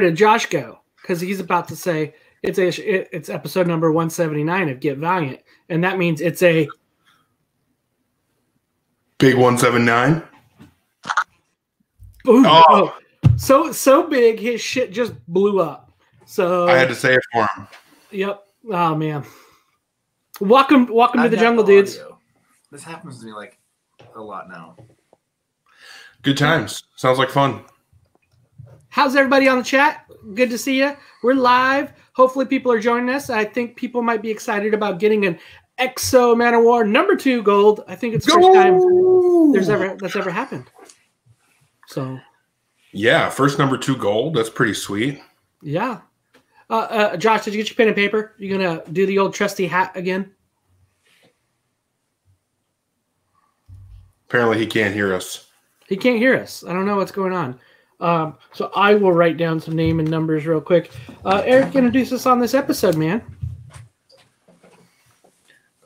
where did Josh go? Because he's about to say it's a it- it's episode number one seventy nine of Get Valiant, and that means it's a Big 179. boom. Oh. Oh, so so big, his shit just blew up. So I had to say it for him. yep. Oh man. Welcome, welcome to I've the jungle, no dudes. This happens to me like a lot now. Good times. Sounds like fun. How's everybody on the chat? Good to see you. We're live. Hopefully, people are joining us. I think people might be excited about getting an Exo Manowar number two gold. I think it's the first time there's ever that's ever happened. So Yeah, first number two gold. That's pretty sweet. yeah. Uh, uh, Josh, did you get your pen and paper? You gonna do the old trusty hat again? Apparently, he can't hear us. He can't hear us. I don't know what's going on. Um, so I will write down some name and numbers real quick. Uh, Eric, introduce us on this episode, man.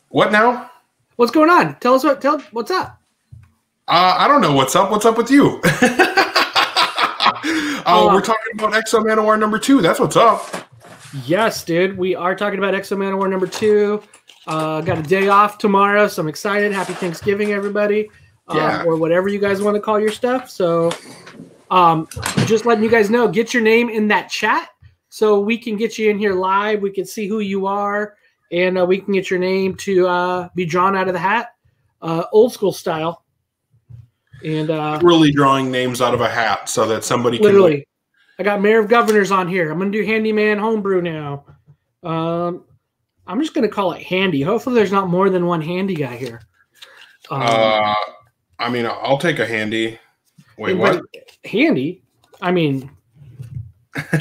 What now? What's going on? Tell us what. Tell what's up. Uh, I don't know what's up. What's up with you? uh, we're talking about Exo Manowar number two. That's what's up. Yes, dude. We are talking about Exo Manowar number two. Uh, got a day off tomorrow, so I'm excited. Happy Thanksgiving, everybody. Um, Yeah. Or whatever you guys want to call your stuff. So, um, just letting you guys know, get your name in that chat so we can get you in here live. We can see who you are, and uh, we can get your name to uh, be drawn out of the hat, uh, old school style. And uh, Really drawing names out of a hat so that somebody can. literally i got mayor of governors on here i'm gonna do handyman homebrew now um i'm just gonna call it handy hopefully there's not more than one handy guy here um, Uh, I mean, I'll take a handy. Wait, what? handy i mean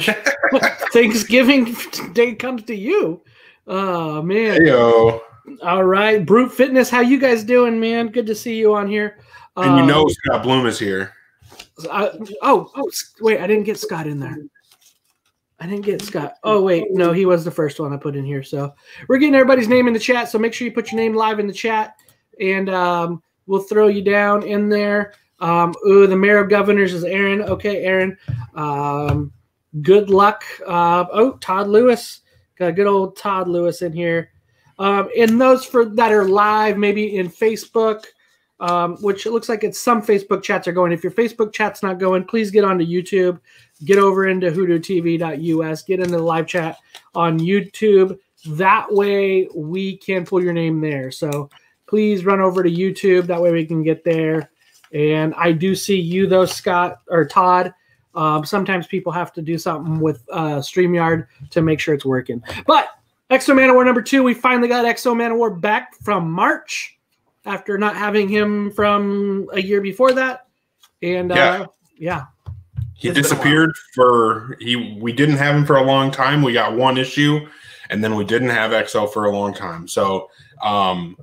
thanksgiving day comes to you oh man Heyo. all right brute fitness how you guys doing man good to see you on here And you Um, know Scott Bloom is here. I, oh, oh, wait, I didn't get Scott in there. I didn't get Scott. Oh, wait, no, he was the first one I put in here. So we're getting everybody's name in the chat. So make sure you put your name live in the chat, and um, we'll throw you down in there. Um, ooh, the mayor of governors is Aaron. Okay, Aaron. Um, good luck. Uh, oh, Todd Lewis. Got a good old Todd Lewis in here. Um, and those for that are live, maybe in Facebook um, which it looks like it's some Facebook chats are going. If your Facebook chat's not going, please get onto YouTube. Get over into hoodootv.us. Get into the live chat on YouTube. That way we can pull your name there. So please run over to YouTube. That way we can get there. And I do see you though, Scott or Todd. Um, sometimes people have to do something with uh, StreamYard to make sure it's working. But Exo Manowar number two, we finally got Exo Manowar back from March after not having him from a year before that. And uh, Yeah. yeah, He It's disappeared for he. We didn't have him for a long time. We got one issue, and then we didn't have XO for a long time. So um,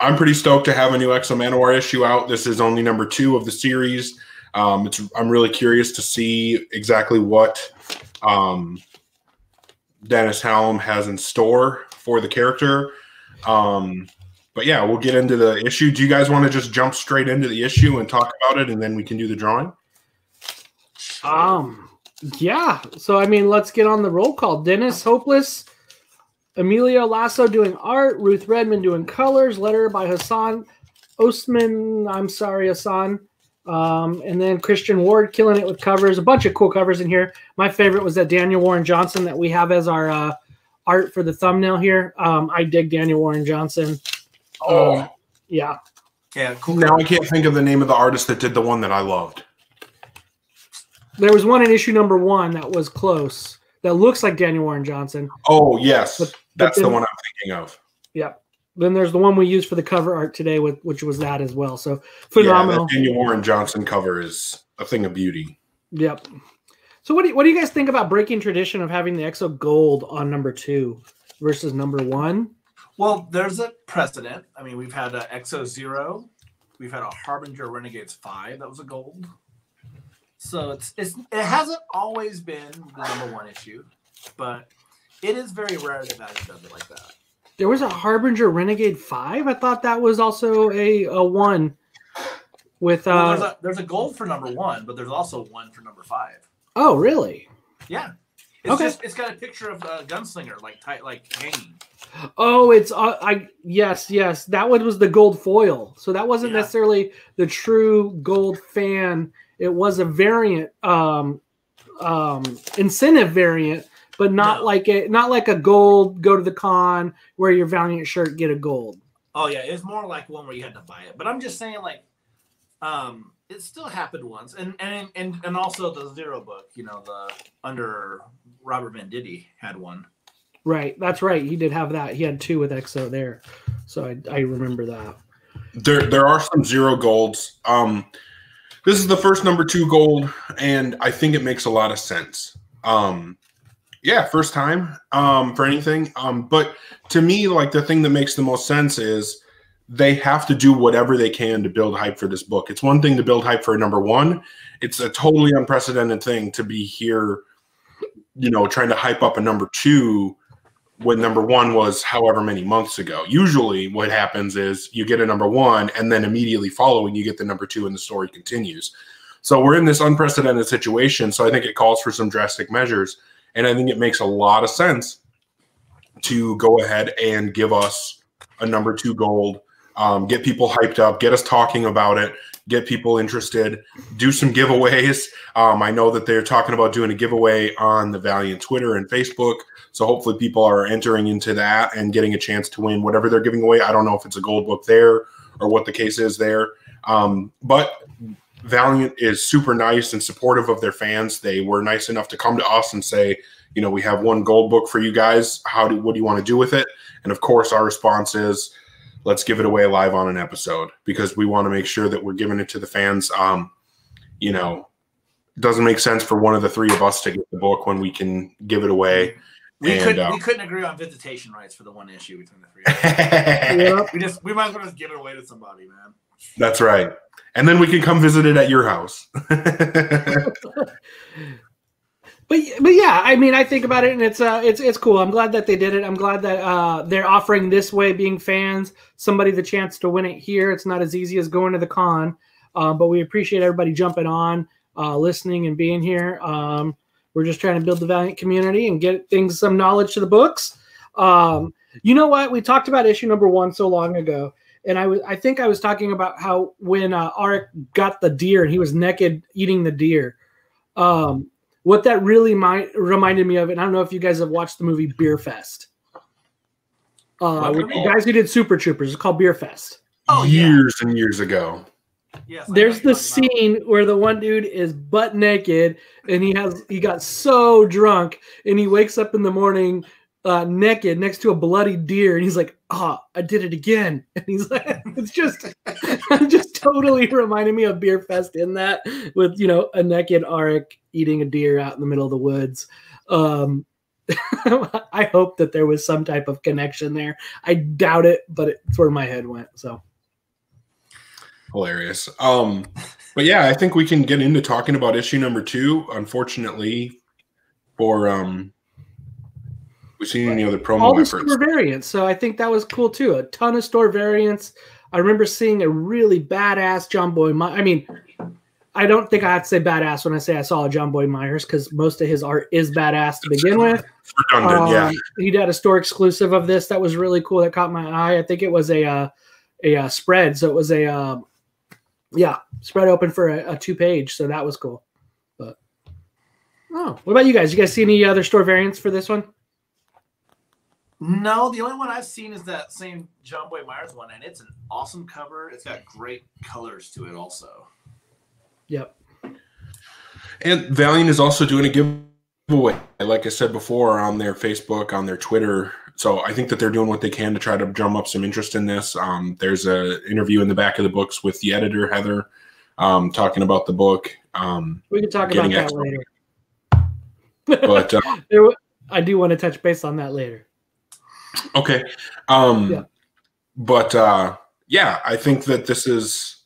I'm pretty stoked to have a new Exo Manowar issue out. This is only number two of the series. Um, it's I'm really curious to see exactly what um, Dennis Hallam has in store for the character. Um, but yeah, we'll get into the issue. Do you guys want to just jump straight into the issue and talk about it, and then we can do the drawing? um, yeah. So I mean, let's get on the roll call. Dennis Hopeless, Emilio Laiso doing art, Ruth Redmond doing colors, letter by Hassan Osman. I'm sorry, Hassan. Um, and then Christian Ward killing it with covers. A bunch of cool covers in here. My favorite was that Daniel Warren Johnson that we have as our uh, art for the thumbnail here. Um, I dig Daniel Warren Johnson. Oh, Um, yeah. Yeah, cool. now I can't think of the name of the artist that did the one that I loved. There was one in issue number one that was close. That looks like Daniel Warren Johnson. Oh yes, But- but that's the one I'm thinking of. Yep. Then there's the one we used for the cover art today, with which was that as well. So Yeah, phenomenal. that Daniel Warren Johnson cover is a thing of beauty. yep. So what do you, what do you guys think about breaking tradition of having the Exo Gold on number two versus number one? Well, there's a precedent. I mean, we've had a Exo Zero, we've had a Harbinger Renegades Five that was a gold. So it's it's it hasn't always been the number one issue, but it is very rare that Value does it like that. There was a Harbinger Renegade Five. I thought that was also a a one with Well, uh. there's, a, there's a gold for number one, but there's also one for number five. oh, really? Yeah. It's Okay. just it's got a picture of a gunslinger like tight like hanging. Oh, it's uh, I yes, yes. That one was the gold foil. So that wasn't Yeah. necessarily the true gold fan. It was a variant um um incentive variant, but not No. like a not like a gold go to the con wear your Valiant shirt get a gold. Oh yeah, it's more like one where you had to buy it. But I'm just saying like um it still happened once. And and and and also the zero book, you know, the under Robert Venditti had one. Right. That's right. He did have that. He had two with EXO there. So I, I remember that. There, there are some zero golds. Um, this is the first number two gold, and I think it makes a lot of sense. Um, yeah, first time um, for anything. Um, but to me, like the thing that makes the most sense is they have to do whatever they can to build hype for this book. It's one thing to build hype for a number one. It's a totally unprecedented thing to be here, you know, trying to hype up a number two when number one was however many months ago. Usually, what happens is you get a number one, and then immediately following, you get the number two, and the story continues. So we're in this unprecedented situation. So I think it calls for some drastic measures, and I think it makes a lot of sense to go ahead and give us a number two gold, um, get people hyped up, get us talking about it, get people interested, do some giveaways. Um, I know that they're talking about doing a giveaway on the Valiant Twitter and Facebook. So hopefully people are entering into that and getting a chance to win whatever they're giving away. I don't know if it's a gold book there or what the case is there. Um, but Valiant is super nice and supportive of their fans. They were nice enough to come to us and say, you know, we have one gold book for you guys. How do what do you want to do with it? And of course, our response is, let's give it away live on an episode because we want to make sure that we're giving it to the fans. Um, you know, it doesn't make sense for one of the three of us to get the book when we can give it away. We And, couldn't uh, we couldn't agree on visitation rights for the one issue between the three. of us. Yep. we just we might as well just give it away to somebody, man. That's right. And then we can come visit it at your house. But but yeah, I mean, I think about it, and it's uh, it's it's cool. I'm glad that they did it. I'm glad that uh, they're offering this way, being fans, somebody the chance to win it here. It's not as easy as going to the con, uh, but we appreciate everybody jumping on, uh, listening, and being here. Um, we're just trying to build the Valiant community and get things some knowledge to the books. Um, you know what? We talked about issue number one so long ago, and I was I think I was talking about how when uh, Arik got the deer and he was naked eating the deer. Um, what that really might reminded me of, and I don't know if you guys have watched the movie Beer Fest. Uh, with the guys who did Super Troopers, it's called Beer Fest. Oh yeah. years and years ago. Yes. There's the you're about. scene where the one dude is butt naked and he has he got so drunk and he wakes up in the morning uh, naked next to a bloody deer and he's like, "Ah, I did it again." And he's like, "It's just, just totally reminded me of Beer Fest in that with you know a naked Arik eating a deer out in the middle of the woods." Um, I hope that there was some type of connection there. I doubt it, but it's where my head went. So. Hilarious. Um, but yeah, I think we can get into talking about issue number two. Unfortunately, for um, we've seen any other promo all the efforts. store variants. So I think that was cool too. A ton of store variants. I remember seeing a really badass Jonboy. My- I mean, I don't think I have to say badass when I say I saw a Jonboy Meyers because most of his art is badass to begin with. Redundant, yeah. Um, he did a store exclusive of this that was really cool. That caught my eye. I think it was a uh, a uh, spread, so it was a um, yeah spread open for a, a two page. So that was cool. But oh, what about you guys? You guys see any other store variants for this one? No, the only one I've seen is that same Jonboy Meyers one, and it's an awesome cover. It's got great colors to it, also. Yep. And Valiant is also doing a giveaway, like I said before, on their Facebook, on their Twitter. So I think that they're doing what they can to try to drum up some interest in this. Um, there's a interview in the back of the books with the editor Heather, um, talking about the book. Um, We can talk about that extra. later. but uh, There w- I do want to touch base on that later. Okay. Um, yeah. But uh, yeah, I think that this is.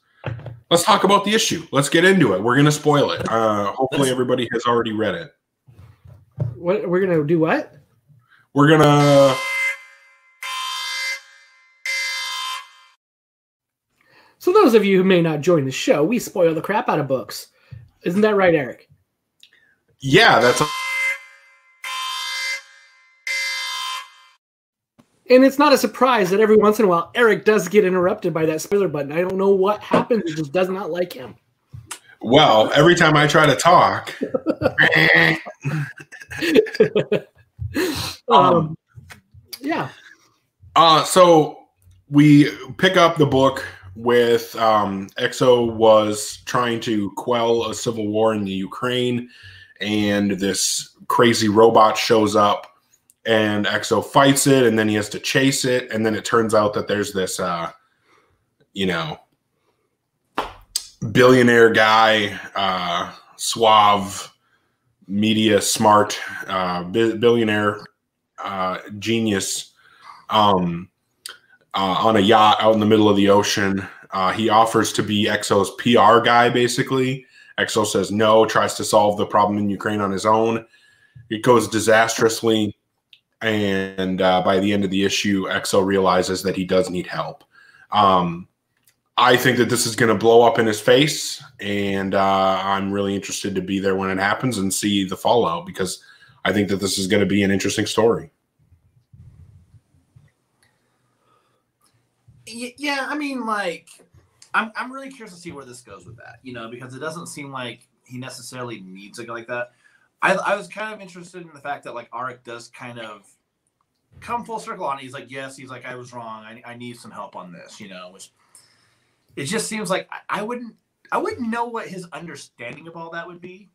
Let's talk about the issue. Let's get into it. We're going to spoil it. Uh, hopefully, everybody has already read it. What we're going to do? What? We're going to. So, those of you who may not join the show, we spoil the crap out of books. Isn't that right, Eric? Yeah, that's And it's not a surprise that every once in a while Eric does get interrupted by that spoiler button. I don't know what happens. He just does not like him. well. Every time I try to talk, Um, yeah. Uh, so we pick up the book with um, Exo was trying to quell a civil war in the Ukraine, and this crazy robot shows up, and Exo fights it, and then he has to chase it, and then it turns out that there's this, uh, you know, billionaire guy, uh, suave, media smart, uh, bi- billionaire uh, genius um, uh, on a yacht out in the middle of the ocean. Uh, he offers to be Exo's PR guy, basically. Exo says no, tries to solve the problem in Ukraine on his own. It goes disastrously. And uh, by the end of the issue, Exo realizes that he does need help. Um, I think that this is going to blow up in his face. And uh, I'm really interested to be there when it happens and see the fallout because I think that this is going to be an interesting story. Yeah, I mean, like, I'm I'm really curious to see where this goes with that, you know, because it doesn't seem like he necessarily needs guy like that. I I was kind of interested in the fact that like Arik does kind of come full circle on it. He's like, yes, he's like, I was wrong. I, I need some help on this, you know, which it just seems like I, I wouldn't I wouldn't know what his understanding of all that would be,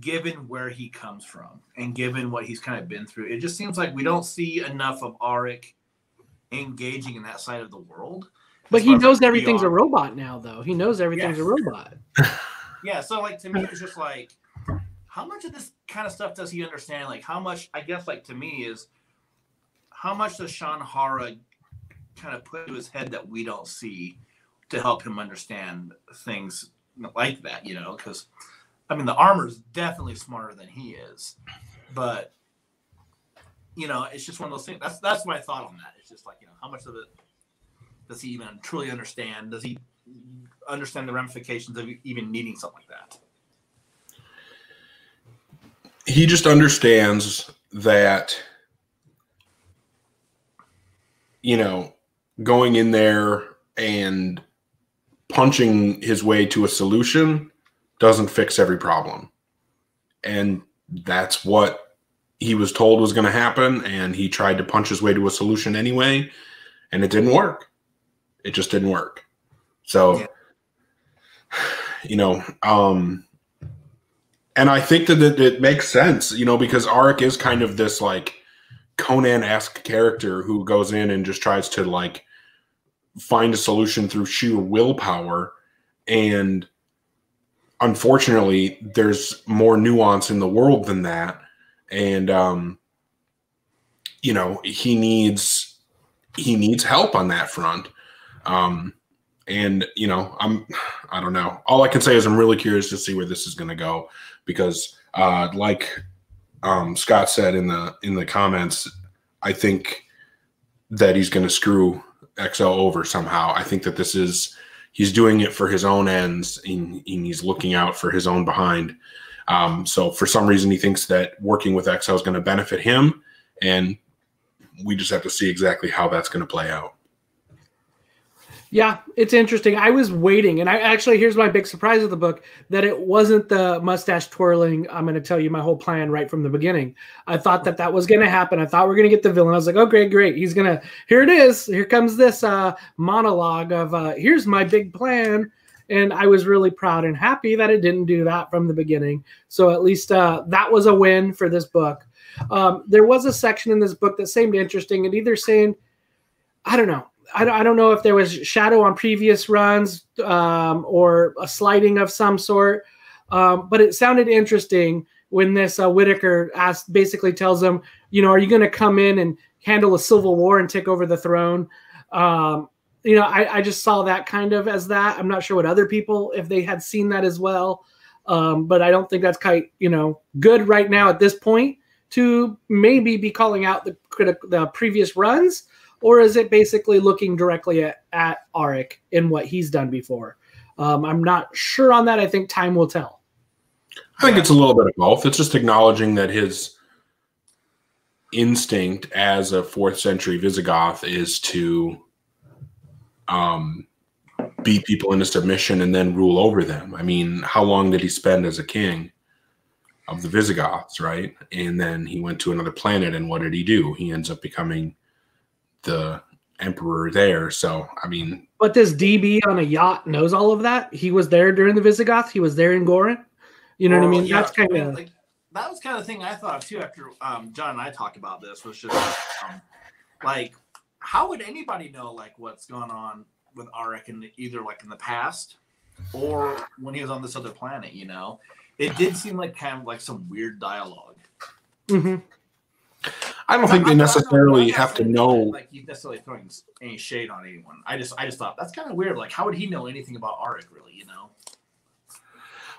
given where he comes from and given what he's kind of been through. It just seems like we don't see enough of Arik engaging in that side of the world. But he knows everything's a robot now, though. He knows everything's a robot. Yeah, so like to me, it's just like, how much of this kind of stuff does he understand? Like, how much? I guess like to me is, how much does Shanhara kind of put into his head that we don't see to help him understand things like that? You know, because I mean, the armor's definitely smarter than he is, but you know, it's just one of those things. That's that's my thought on that. It's just like you know, how much of it does he even truly understand? Does he understand the ramifications of even needing something like that? He just understands that you know going in there and punching his way to a solution doesn't fix every problem. And that's what he was told was going to happen and he tried to punch his way to a solution anyway and it didn't work. It just didn't work. So Yeah. you know um and I think that it, it makes sense, you know, because Arik is kind of this like Conan-esque character who goes in and just tries to like find a solution through sheer willpower. And unfortunately, there's more nuance in the world than that. And um, you know, he needs he needs help on that front. Um, and you know, I'm I don't know. All I can say is I'm really curious to see where this is going to go because, uh, like um, Scott said in the in the comments, I think that he's going to screw Exo over somehow. I think that this is he's doing it for his own ends and, and he's looking out for his own behind. Um, so for some reason, he thinks that working with Exo is going to benefit him, and we just have to see exactly how that's going to play out. Yeah, it's interesting. I was waiting, and I actually here's my big surprise of the book that it wasn't the mustache twirling. I'm going to tell you my whole plan right from the beginning. I thought that that was going to happen. I thought we are going to get the villain. I was like, oh, great, great. He's going to, here it is. Here comes this uh, monologue of, uh, here's my big plan. And I was really proud and happy that it didn't do that from the beginning. So at least uh, that was a win for this book. Um, there was a section in this book that seemed interesting, and either saying, I don't know, I don't, I don't know if there was shadow on previous runs um, or a sliding of some sort, um, but it sounded interesting when this uh, Whitaker asked, basically tells him, you know, are you going to come in and handle a civil war and take over the throne? Um, you know, I, I just saw that kind of as that. I'm not sure what other people, if they had seen that as well, um, but I don't think that's quite, you know, good right now at this point to maybe be calling out the critic, the previous runs or is it basically looking directly at, at Arik in what he's done before? Um, I'm not sure on that. I think time will tell. I think it's a little bit of both. It's just acknowledging that his instinct as a fourth century Visigoth is to um, beat people into submission and then rule over them. I mean, how long did he spend as a king of the Visigoths, right? And then he went to another planet, and what did he do? He ends up becoming the emperor there. So, I mean, But this DB on a yacht knows all of that. He was there during the Visigoths. He was there in Gorin. You know what I mean? yeah, That's kind I mean, of like that was kind of the thing I thought of too after um, John and I talked about this was just um, like how would anybody know like what's going on with Arik in the, either like in the past or when he was on this other planet, you know? It did seem like kind of like some weird dialogue. Mhm. I don't think they necessarily not have to know. like he's necessarily throwing any shade on anyone. I just I just thought that's kind of weird. Like how would he know anything about Arik really, you know?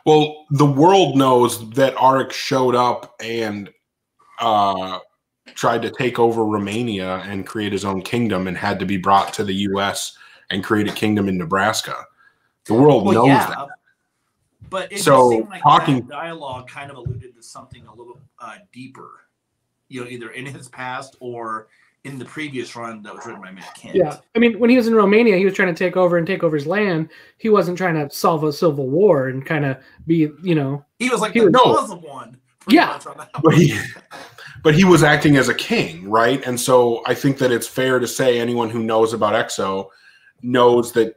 Well, the world knows that Arik showed up and uh, tried to take over Romania and create his own kingdom and had to be brought to the U.S. and create a kingdom in Nebraska. The world knows that. But it So, just seemed like talking- dialogue kind of alluded to something a little uh, deeper, you know, either in his past or in the previous run that was written by Matt Kindt. Yeah. I mean, when he was in Romania, he was trying to take over and take over his land. He wasn't trying to solve a civil war and kind of be, you know, He was like He the was- No. cause of one. Yeah. on But he, but he was acting as a king, right? And so I think that it's fair to say anyone who knows about Exo knows that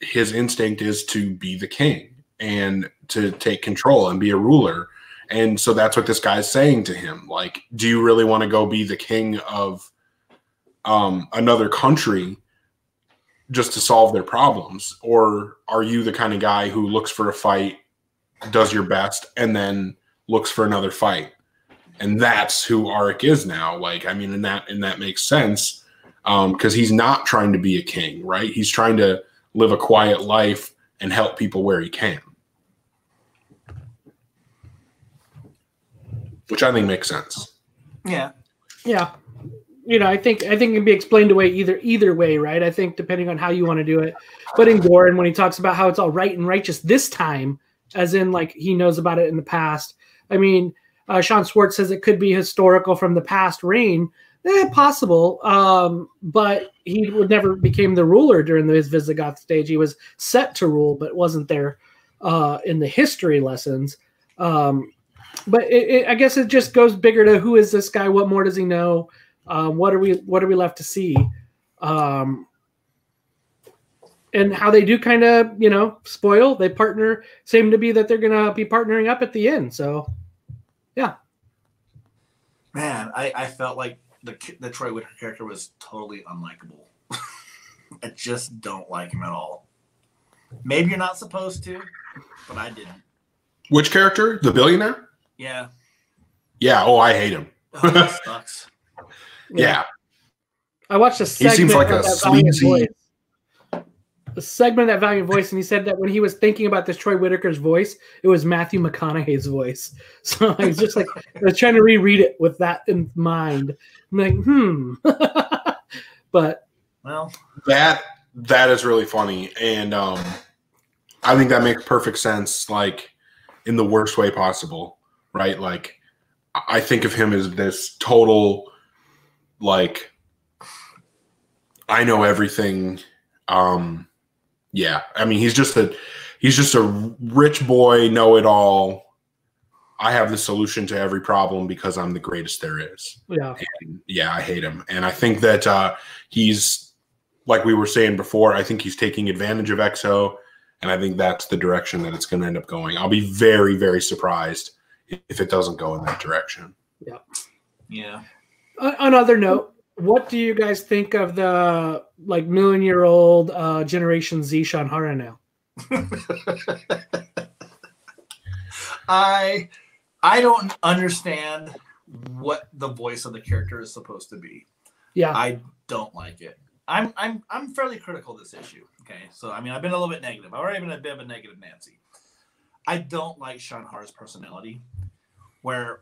his instinct is to be the king and to take control and be a ruler. And so that's what this guy's saying to him. Like, do you really want to go be the king of um, another country just to solve their problems? Or are you the kind of guy who looks for a fight, does your best, and then looks for another fight? And that's who Arik is now. Like, I mean, and that and that makes sense because he's not trying to be a king, right? He's trying to live a quiet life and help people where he can. Which I think makes sense. yeah. yeah. You know, I think I think it can be explained away either either way, right? I think depending on how you want to do it. But in Gorin, when he talks about how it's all right and righteous this time, as in like he knows about it in the past. I mean, uh, Sean Swartz says it could be historical from the past reign. Eh, possible, um, but he would never became the ruler during the, his Visigoth stage. He was set to rule, but wasn't there uh, in the history lessons. Um, but it, it, I guess it just goes bigger to who is this guy? What more does he know? Um, what are we What are we left to see? Um, and how they do kind of you know spoil. They partner. Seem to be that they're gonna be partnering up at the end. So yeah, Man, I, I felt like the the Troy Whitaker character was totally unlikable. I just don't like him at all. Maybe you're not supposed to, but I didn't. Which character? The billionaire? Yeah. Yeah. Oh, I hate him. Oh, that sucks. Yeah. I watched a He segment seems like of a that Valiant sleazy- voice. A segment of that Valiant voice, and he said that when he was thinking about this Troy Whitaker's voice, it was Matthew McConaughey's voice. So I was just like, I was trying to reread it with that in mind. I'm like, hmm. but Well, that that is really funny and um i think that makes perfect sense like in the worst way possible right like I- think of him as this total like i know everything um yeah i mean he's just a he's just a rich boy know it all i have the solution to every problem because i'm the greatest there is yeah, and yeah, I hate him. And I think that uh, he's, like we were saying before, I think he's taking advantage of EXO. And I think that's the direction that it's going to end up going. I'll be very, very surprised if it doesn't go in that direction. yeah. Yeah. On another note, what do you guys think of the like million year old uh, Generation Z Shanhara now? I I don't understand what the voice of the character is supposed to be. Yeah, I don't like it. I'm I'm I'm fairly critical of this issue. Okay, so I mean I've been a little bit negative. I've already been a bit of a negative Nancy. I don't like Shanhara's personality, where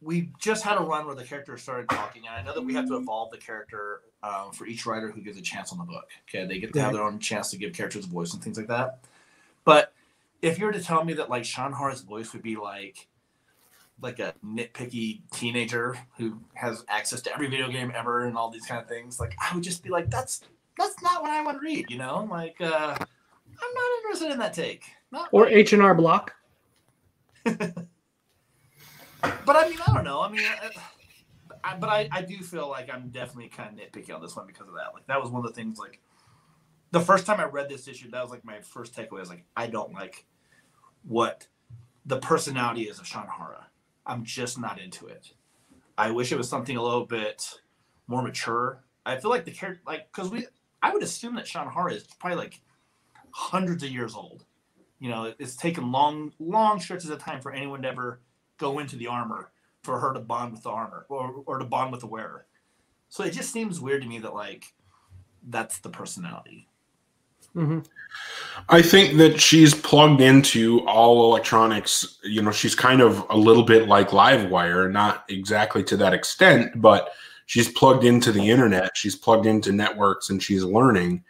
we just had a run where the character started talking, and I know that we have to evolve the character um, for each writer who gives a chance on the book. Okay, they get to have their own chance to give characters a voice and things like that. But if you were to tell me that like Shanhara's voice would be like like a nitpicky teenager who has access to every video game ever and all these kind of things, like I would just be like, that's that's not what I want to read, you know? Like uh I'm not interested in that take. Not Or H and R Block. But I mean, I don't know. I mean, I, I, but I, I do feel like I'm definitely kind of nitpicky on this one because of that. Like that was one of the things. Like the first time I read this issue, that was like my first takeaway. I was like, I don't like what the personality is of Shanhara. I'm just not into it. I wish it was something a little bit more mature. I feel like the character, like, because we, I would assume that Shanhara is probably like hundreds of years old. You know, it's taken long, long stretches of time for anyone to ever go into the armor for her to bond with the armor or, or to bond with the wearer. So it just seems weird to me that like that's the personality. hmm I think that she's plugged into all electronics. You know, she's kind of a little bit like Livewire, not exactly to that extent, but she's plugged into the internet. She's plugged into networks and she's learning.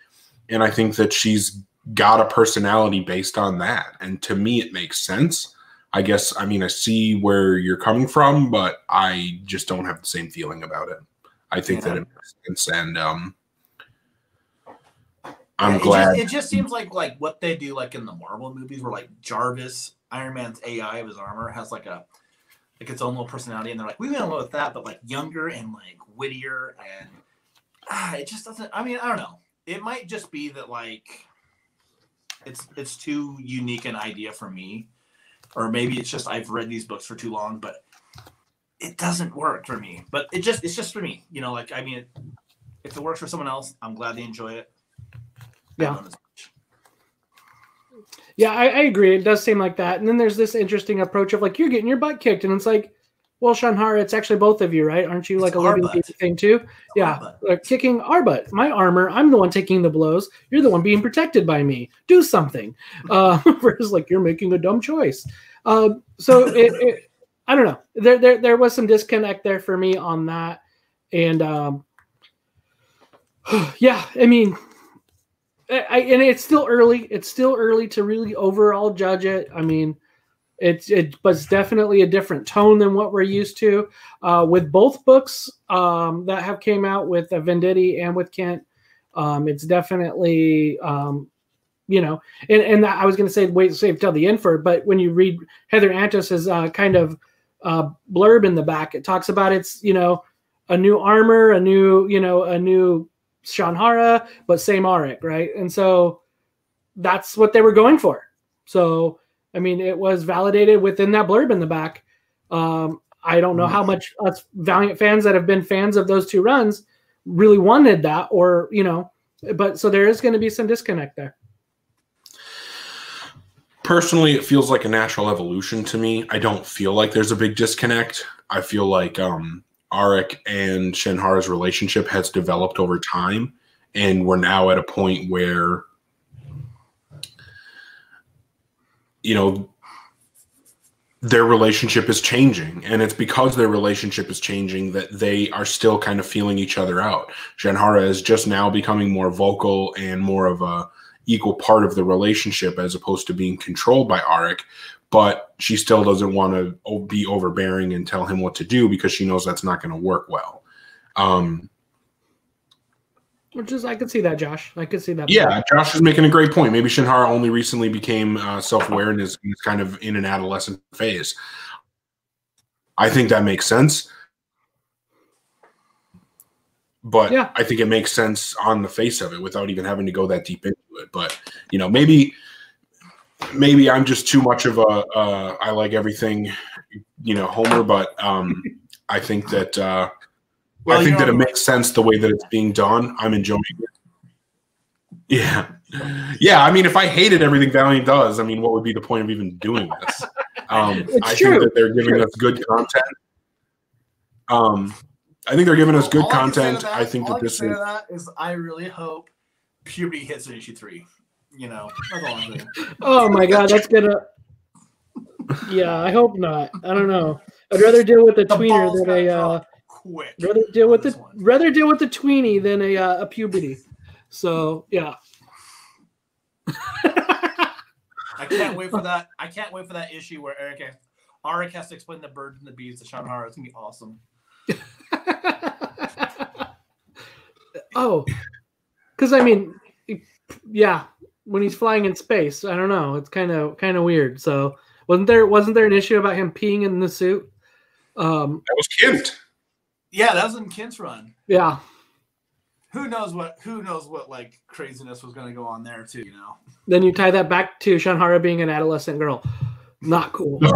And I think that she's got a personality based on that. And to me, it makes sense. I guess, I mean, I see where you're coming from, but I just don't have the same feeling about it. I think that it makes sense. And, um, I'm Yeah, it glad. Just, it just seems like like what they do like in the Marvel movies, where like Jarvis, Iron Man's AI of his armor, has like a like its own little personality, and they're like, we don't know with that, but like younger and like wittier, and ah, it just doesn't. I mean, I don't know. It might just be that like it's it's too unique an idea for me, or maybe it's just I've read these books for too long, but it doesn't work for me. But it just it's just for me, you know. Like I mean, if it works for someone else, I'm glad they enjoy it. Yeah. don't as much. Yeah, I, I agree. It does seem like that. And then there's this interesting approach of like you're getting your butt kicked, and it's like, well, Shanhara, it's actually both of you, right? Aren't you like It's a living thing too? Yeah, like kicking our butt, my armor. I'm the one taking the blows. You're the one being protected by me. Do something. Uh, versus like you're making a dumb choice. Um, so it, it, I don't know. There, there, there was some disconnect there for me on that, and um, yeah, I mean, I, I- and it's still early. It's still early to really overall judge it. I mean, it's it was definitely a different tone than what we're used to uh, with both books um, that have came out with uh, Venditti and with Kindt. Um, it's definitely um, you know, and and I was going to say wait save till the end for but when you read Heather Antos's uh, kind of uh, blurb in the back, it talks about it's you know a new armor, a new you know a new Shanhara, but same Arik, right? And so that's what they were going for. So I mean, it was validated within that blurb in the back. Um, I don't know how much us Valiant fans that have been fans of those two runs really wanted that, or you know, but so there is going to be some disconnect there. personally it feels like a natural evolution to me i don't feel like there's a big disconnect i feel like um arik and Shanhara's relationship has developed over time and we're now at a point where you know their relationship is changing and it's because their relationship is changing that they are still kind of feeling each other out Shanhara is just now becoming more vocal and more of a equal part of the relationship as opposed to being controlled by Arik, but she still doesn't want to be overbearing and tell him what to do because she knows that's not going to work well. Um, Which is, I could see that, Josh. I could see that. yeah, Josh is making a great point. Maybe Shanhara only recently became uh, self-aware and is, is kind of in an adolescent phase. I think that makes sense. But Yeah. I think it makes sense on the face of it without even having to go that deep into it. But you know, maybe maybe I'm just too much of a uh, I like everything, you know, Homer. But um, I think that uh, Well, I think that it makes sense the way that it's being done. I'm enjoying it. Yeah. Yeah. I mean, if I hated everything Valiant does, I mean, what would be the point of even doing this? Um, It's I true. think that they're giving True. us good content. Um, I think they're giving us good All I can say to content. I think all that can this say is. to that is I really hope puberty hits in issue three. You know, that's all I'm saying. Oh my god, that's gonna. Yeah, I hope not. I don't know. I'd rather deal with a The tweener than a uh, drop quick. rather deal with the this one. rather deal with the tweenie than a uh, a puberty. So yeah. I can't wait for that. I can't wait for that issue where Eric has, Arik has to explain the birds and the bees to Shanhara. It's gonna be awesome. oh, because I mean, yeah, when he's flying in space, I don't know. It's kind of kind of weird. So wasn't there wasn't there an issue about him peeing in the suit? Um, That was Kindt. Yeah, that was in Kindt's run. yeah, Who knows what? Who knows what like craziness was gonna go on there too? You know. then you tie that back to Shanhara being an adolescent girl. Not cool.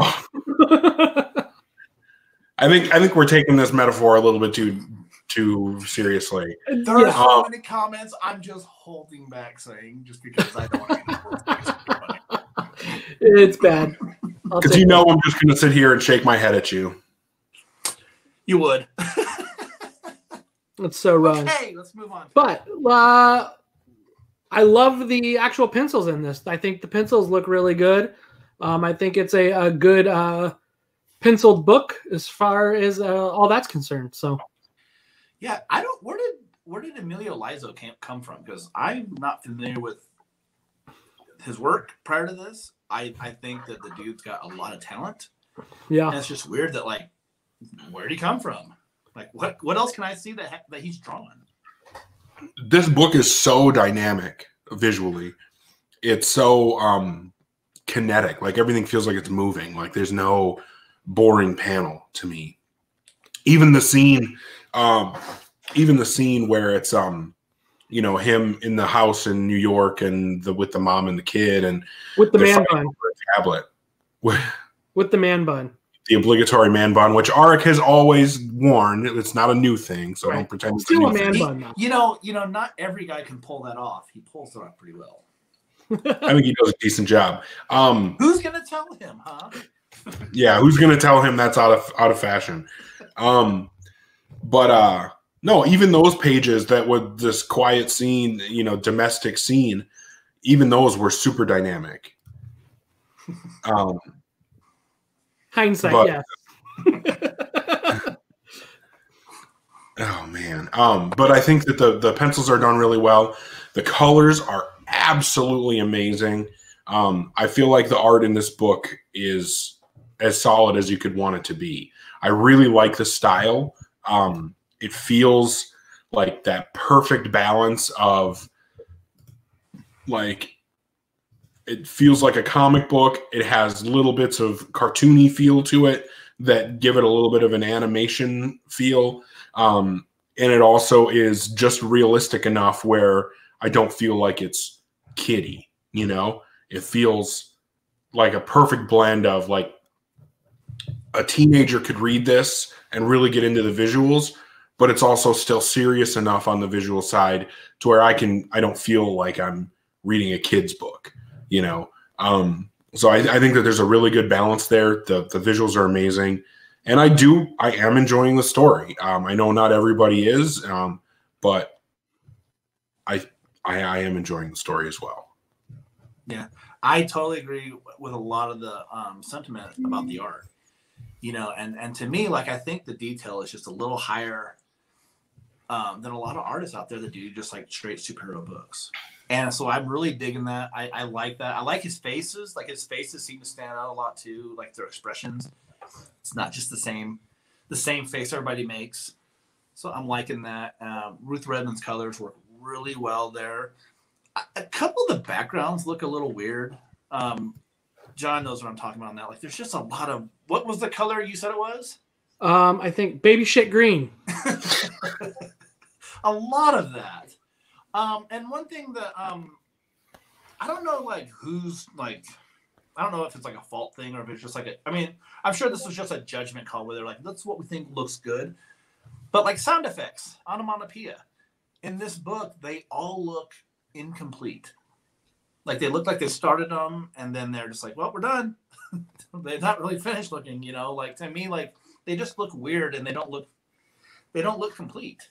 I think I think we're taking this metaphor a little bit too too seriously. There are Yeah. so Um, many comments. I'm just holding back saying just because I don't want to. it's bad. Because you it. know I'm just going to sit here and shake my head at you. You would. it's so wrong. okay, let's move on. But uh, I love the actual pencils in this. I think the pencils look really good. Um, I think it's a, a good uh, penciled book as far as uh, all that's concerned. So Yeah, I don't. Where did where did Emilio Laiso come from? Because I'm not familiar with his work prior to this. I I think that the dude's got a lot of talent, Yeah, and yeah, it's just weird that like, where did he come from? Like, what what else can I see that that he's drawing? This book is so dynamic visually. It's so um kinetic. Like everything feels like it's moving. Like there's no boring panel to me. Even the scene um even the scene where it's um you know him in the house in New York and the with the mom and the kid and with the man fighting bun, tablet. With with the man bun. The obligatory man bun, which Arik has always worn. It's not a new thing, so Right. don't pretend it's Still new a man thing. bun. Though. You know, you know, not every guy can pull that off. He pulls it off pretty well. I think he does a decent job. Um, Who's gonna tell him, huh? yeah, who's gonna tell him that's out of out of fashion? Um, but uh, no, even those pages that were this quiet scene, you know, domestic scene, even those were super dynamic. Um, Hindsight, But- yes. Oh man. Um, but I think that the the pencils are done really well. The colors are absolutely amazing. Um, I feel like the art in this book is as solid as you could want it to be. I really like the style. Um, it feels like that perfect balance of like it feels like a comic book. It has little bits of cartoony feel to it that give it a little bit of an animation feel. Um, and it also is just realistic enough where I don't feel like it's kiddie, you know? It feels like a perfect blend of like a teenager could read this and really get into the visuals, but it's also still serious enough on the visual side to where I can I don't feel like I'm reading a kid's book, you know. Um, so I, I think that there's a really good balance there. The the visuals are amazing, and I do I am enjoying the story. Um, I know not everybody is, um, but I, I I am enjoying the story as well. Yeah, I totally agree with a lot of the um, sentiment about the art. You know, and and to me, like I think the detail is just a little higher um, than a lot of artists out there that do just like straight superhero books. And so I'm really digging that. I, I like that. I like his faces. Like his faces seem to stand out a lot too. Like their expressions. It's not just the same, the same face everybody makes. So I'm liking that. Um, Ruth Redmond's colors work really well there. A, a couple of the backgrounds look a little weird. Um, John knows what I'm talking about now. Like there's just a lot of what was the color you said it was? Um, I think baby shit green. a lot of that. Um, and one thing that um, I don't know, like who's like, I don't know if it's like a fault thing or if it's just like a. I mean, I'm sure this was just a judgment call where they're like, "That's what we think looks good," but like sound effects, onomatopoeia, in this book, they all look incomplete. Like they look like they started them and then they're just like, "Well, we're done." they're not really finished looking, you know. Like to me, like they just look weird and they don't look, they don't look complete.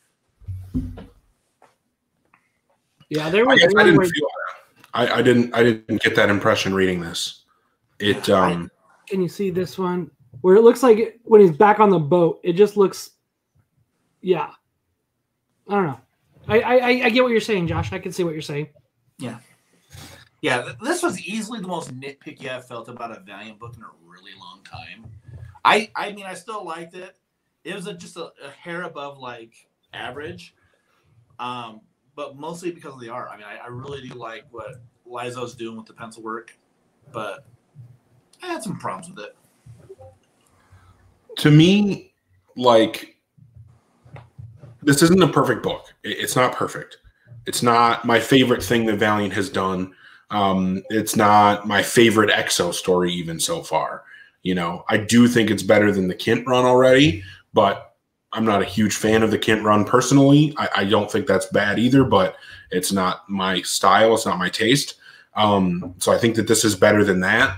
Yeah, there I was guess I didn't feel that. I, I didn't I didn't get that impression reading this. It um Can you see this one? where it looks like it, when he's back on the boat, it just looks, yeah. I don't know. I, I I get what you're saying, Josh. I can see what you're saying. Yeah. Yeah, this was easily the most nitpicky I've felt about a Valiant book in a really long time. I I mean, I still liked it. It was a, just a, a hair above like average, um, but mostly because of the art. I mean, I, I really do like what Laiso's doing with the pencil work, but I had some problems with it. to me, like this isn't a perfect book. It- It's not perfect. It's not my favorite thing that Valiant has done. Um, it's not my favorite EXO story even so far. You know, I do think it's better than the Kindt run already, but I'm not a huge fan of the Kindt run personally. I, I don't think that's bad either, but it's not my style. It's not my taste. Um, so I think that this is better than that.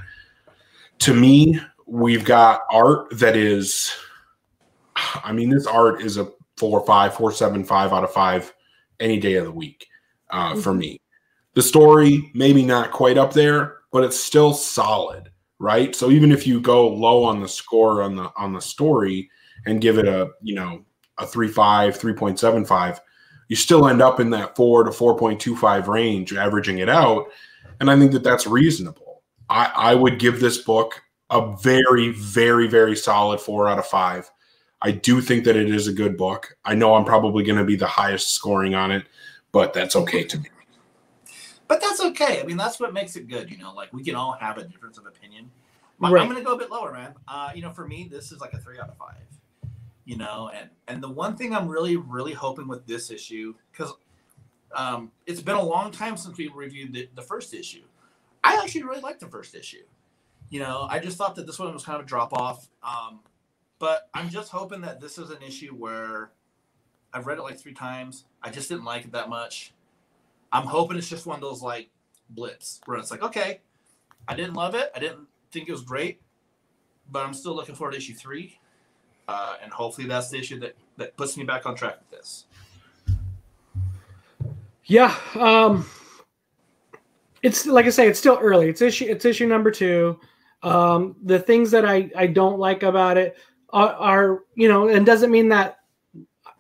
To me, we've got art that is I mean, this art is a four, five, four, seven, five out of five any day of the week uh, for me. The story, maybe not quite up there, but it's still solid, right? So even if you go low on the score on the on the story and give it a you know a three five, three point seven five, you still end up in that four to four point two five range, averaging it out, and I think that that's reasonable. I, I would give this book a very, very, very solid four out of five. I do think that it is a good book. I know I'm probably going to be the highest scoring on it, but that's okay to me. But that's okay. I mean, that's what makes it good. You know, like we can all have a difference of opinion. My, Right. I'm going to go a bit lower, man. Uh, you know, for me, this is like a three out of five. You know, and and the one thing I'm really, really hoping with this issue, because um, it's been a long time since we reviewed the, the first issue. I actually really liked the first issue. You know, I just thought that this one was kind of a drop off. Um, but I'm just hoping that this is an issue where I've read it like three times. I just didn't like it that much. I'm hoping it's just one of those like blips where it's like, okay, I didn't love it. I didn't think it was great, but I'm still looking forward to issue three. Uh, and hopefully that's the issue that, that puts me back on track with this. Yeah. Um it's like I say, it's still early. It's issue it's issue number two. Um the things that I, I don't like about it are, are, you know, and doesn't mean that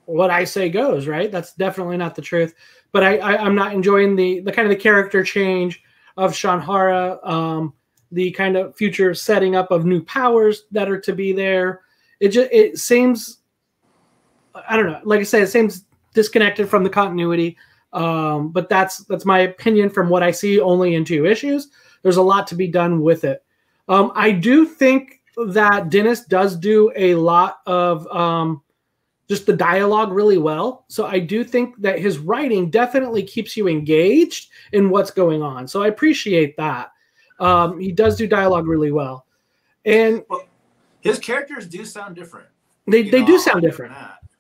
what I say goes, right? That's definitely not the truth. But I, I I'm not enjoying the the kind of the character change of Shanhara, um, the kind of future setting up of new powers that are to be there. It just it seems I don't know, like I said, it seems disconnected from the continuity. Um, but that's that's my opinion from what I see only in two issues. There's a lot to be done with it. Um, I do think that Dennis does do a lot of um, just the dialogue really well. So I do think that his writing definitely keeps you engaged in what's going on. So I appreciate that. Um, he does do dialogue really well, and His characters do sound different. they, they know, do sound different.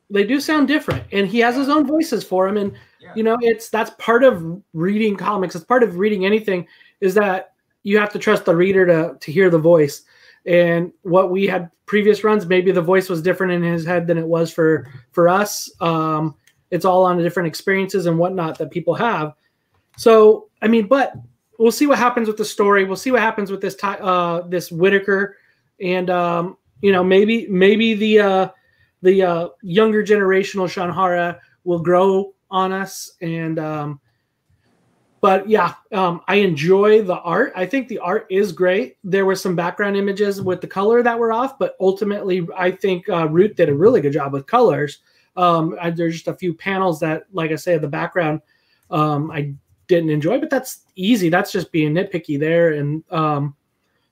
They do sound different, and he has his own voices for him. And Yeah. you know it's that's part of reading comics it's part of reading anything is that you have to trust the reader to to hear the voice and what we had previous runs maybe the voice was different in his head than it was for for us um it's all on the different experiences and whatnot that people have so i mean but we'll see what happens with the story we'll see what happens with this uh this whitaker and um you know maybe maybe the uh the uh younger generational shanhara will grow on us and um but yeah um i enjoy the art. I think the art is great. There were some background images with the color that were off but ultimately i think uh, Ruth did a really good job with colors. Um I, there's just a few panels that like i say the background um i didn't enjoy but that's easy. That's just being nitpicky there. And um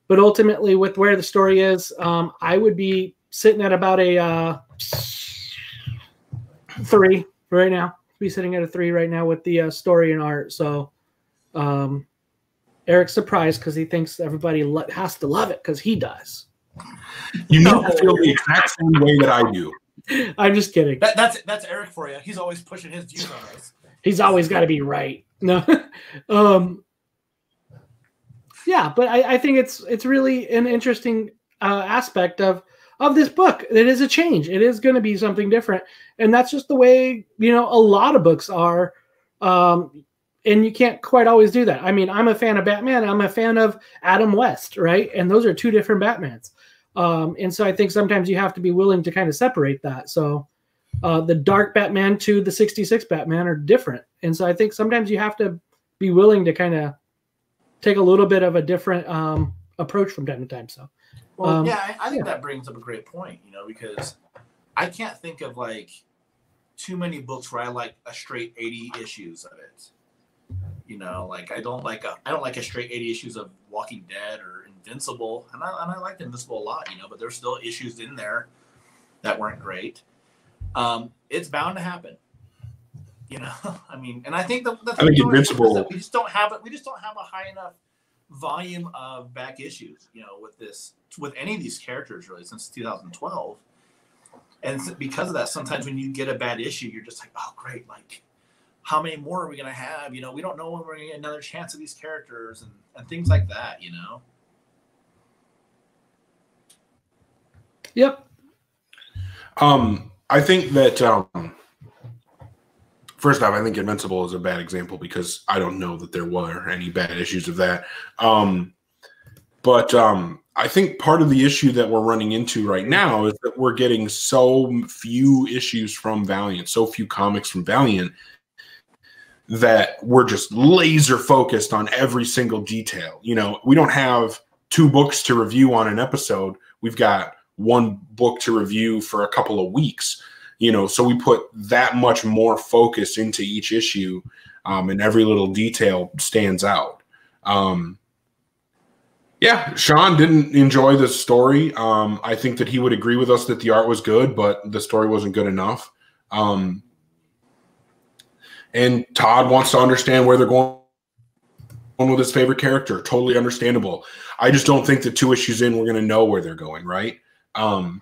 but ultimately with where the story is um i would be sitting at about a uh three right now be sitting at a three right now with the uh, story and art. So, um, Eric's surprised because he thinks everybody lo- has to love it because he does. You need to feel the exact same way that I do. I'm just kidding. That, that's that's Eric for you. He's always pushing his views on us. He's always got to be right. No, um, yeah, but I, I think it's it's really an interesting uh, aspect of of this book. It is a change. It is going to be something different, and that's just the way you know a lot of books are. Um, and you can't quite always do that. I mean, I'm a fan of Batman. I'm a fan of Adam West, right? And those are two different Batmans. Um, and so I think sometimes you have to be willing to kind of separate that. So uh, the dark Batman to the 66 Batman are different. And so I think sometimes you have to be willing to kind of take a little bit of a different um, approach from time to time. So, Well, Um, yeah, I, I think yeah. that brings up a great point, you know, because I can't think of like too many books where I like a straight 80 issues of it. You know, like I don't like a I don't like a straight 80 issues of Walking Dead or Invincible. And I and I liked Invincible a lot, you know, but there's still issues in there that weren't great. Um, it's bound to happen. You know, I mean, and I think the, the I think is Invincible- that we just don't have it. We just don't have a high enough volume of back issues. You know, with this, with any of these characters, really, since 2012. And because of that, sometimes when you get a bad issue, you're just like, oh, great, like. How many more are we gonna have? You know, we don't know when we're gonna get another chance of these characters and, and things like that. You know, yep. Um, I think that um, first off, I think Invincible is a bad example because I don't know that there were any bad issues of that. Um, but um, I think part of the issue that we're running into right now is that we're getting so few issues from Valiant, so few comics from Valiant that we're just laser focused on every single detail. You know, we don't have two books to review on an episode. We've got one book to review for a couple of weeks you know so we put that much more focus into each issue um, and every little detail stands out. Um, yeah sean didn't enjoy the story. Um, i think that he would agree with us that the art was good but the story wasn't good enough. Um, and todd wants to understand where they're going with his favorite character. Totally understandable. I just don't think the two issues in we're going to know where they're going right? Um,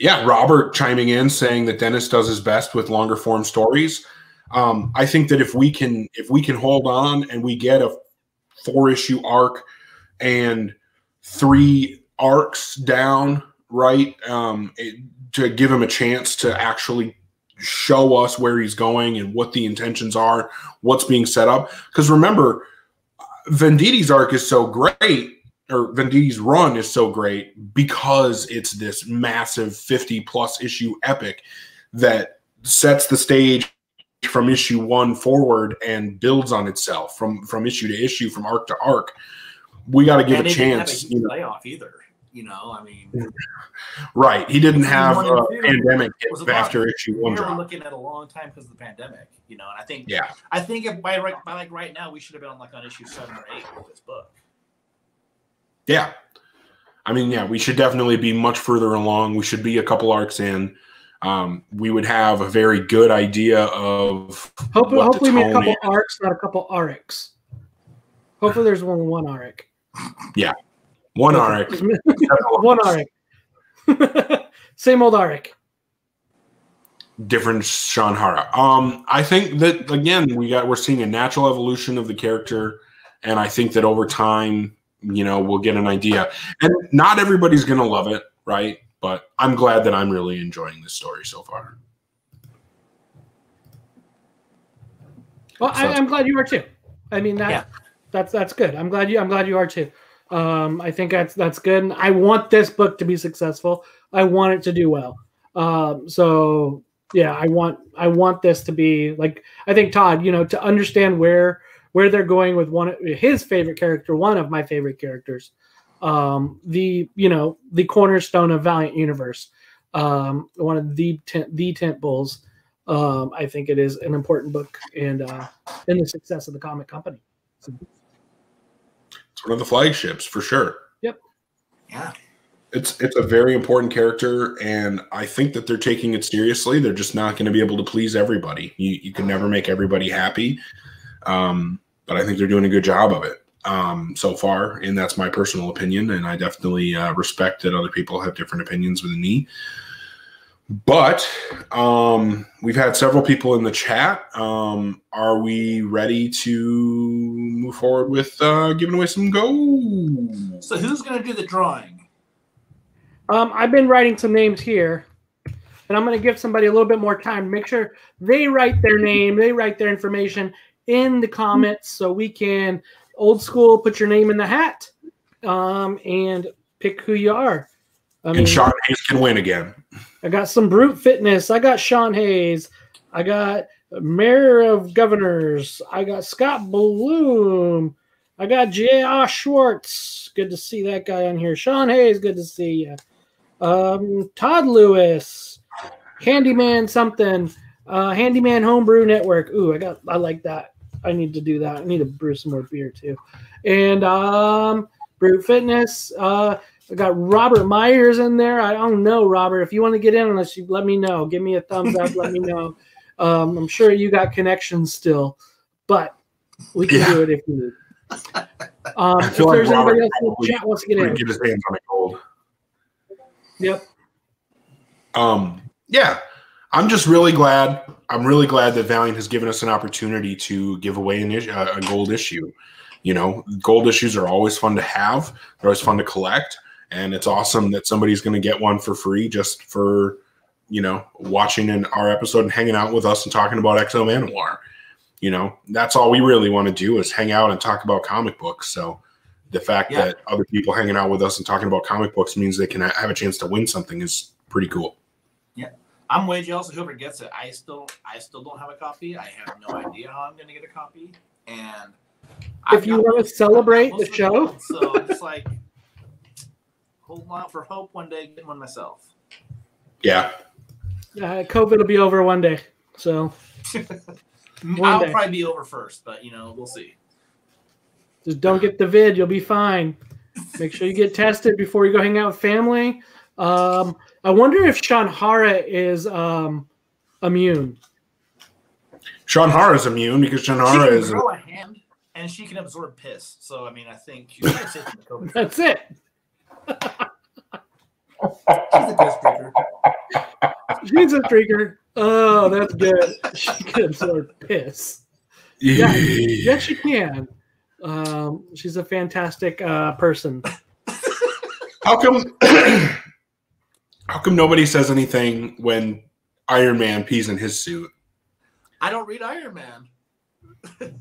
yeah, Robert chiming in saying that Dennis does his best with longer form stories. Um, I think that if we can if we can hold on and we get a four issue arc and three arcs down, right, um, it, to give him a chance to actually show us where he's going and what the intentions are, what's being set up. Because remember, Venditti's arc is so great or Venditti's run is so great because it's this massive 50 plus issue epic that sets the stage from issue one forward and builds on itself from from issue to issue from arc to arc we got to give And a didn't have chance huge you know. layoff either. You know, I mean, right he didn't have a pandemic after issue one we were drop looking at a long time because of the pandemic. You know, and I think yeah I think if by right by like right now we should have been on like on issue seven or eight with this book. Yeah i mean yeah we should definitely be much further along we should be a couple arcs in um, we would have a very good idea of Hopefully, hopefully, we a couple is. arcs, not a couple arcs. Hopefully, there's one one arc. Yeah. One arc one arc. Same old arc. different Shanhara. Um, I think that again we got we're seeing a natural evolution of the character, and I think that over time, you know, we'll get an idea. And not everybody's gonna love it, right? But I'm glad that I'm really enjoying this story so far. Well, I, So- I'm glad you are too. I mean that Yeah. that's that's good. I'm glad you I'm glad you are too. Um, I think that's that's good. And I want this book to be successful. I want it to do well. Um, so yeah, I want I want this to be like I think Todd, you know, to understand where where they're going with one of his favorite character, one of my favorite characters, um, the you know the cornerstone of Valiant Universe, um, one of the tent, the tent bulls. Um, I think it is an important book and uh, in the success of the comic company. So, It's one of the flagships for sure. Yep. Yeah. It's it's a very important character, and I think that they're taking it seriously. They're just not going to be able to please everybody. You you can never make everybody happy, um, but I think they're doing a good job of it um, so far, and that's my personal opinion. And I definitely uh, respect that other people have different opinions than me. But um, we've had several people in the chat. Um, are we ready to move forward with uh, giving away some gold? So who's gonna do the drawing? Um, I've been writing some names here, and I'm going to give somebody a little bit more time. To make sure they write their name, they write their information in the comments, so we can old school put your name in the hat, um, and pick who you are. I mean, and Sean Hayes can win again. I got some brute fitness. I got Sean Hayes. I got Mayor of Governors. I got Scott Bloom. I got J.R. Schwartz. Good to see that guy on here. Sean Hayes. Good to see you. Um, Todd Lewis. Handyman something. Uh, Handyman Homebrew Network. Ooh, I got. I like that. I need to do that. I need to brew some more beer too. And um, Brute Fitness. Uh, I got Robert Myers in there. I don't know, Robert. If you want to get in on this, you let me know. Give me a thumbs up. let me know. Um, I'm sure you got connections still, but we can Yeah. do it if you need. Um, if like there's Robert anybody else in the chat wants to get in, get his hands on a gold. yep. Um, yeah, I'm just really glad. I'm really glad that Valiant has given us an opportunity to give away an issue, uh, a gold issue. You know, gold issues are always fun to have. They're always fun to collect, and it's awesome that somebody's going to get one for free just for you know watching in our episode and hanging out with us and talking about Exo Manowar. You know, that's all we really want to do is hang out and talk about comic books. So the fact Yeah. that other people hanging out with us and talking about comic books means they can have a chance to win something is pretty cool. I'm way jealous of whoever gets it. I still, I still don't have a copy. I have no idea how I'm going to get a copy. And If you wanna celebrate the of show. gold, so I'm just like hold on for hope one day getting one myself. Yeah, Uh, COVID will be over one day, so One I'll day. probably be over first, but you know, we'll see. just don't get the vid. You'll be fine. Make sure you get tested before you go hang out with family. Um, I wonder if Shanhara is um, immune. Shanhara is immune because Shanhara is. grow a hand and she can absorb piss. So I mean, I think she's pretty safe from the COVID. That's it. She's a piss drinker. She's a drinker. Oh, that's good. She can absorb piss. Yeah, yes, she can. Um, she's a fantastic uh, person. How come? how come nobody says anything when Iron Man pees in his suit, I don't read Iron Man.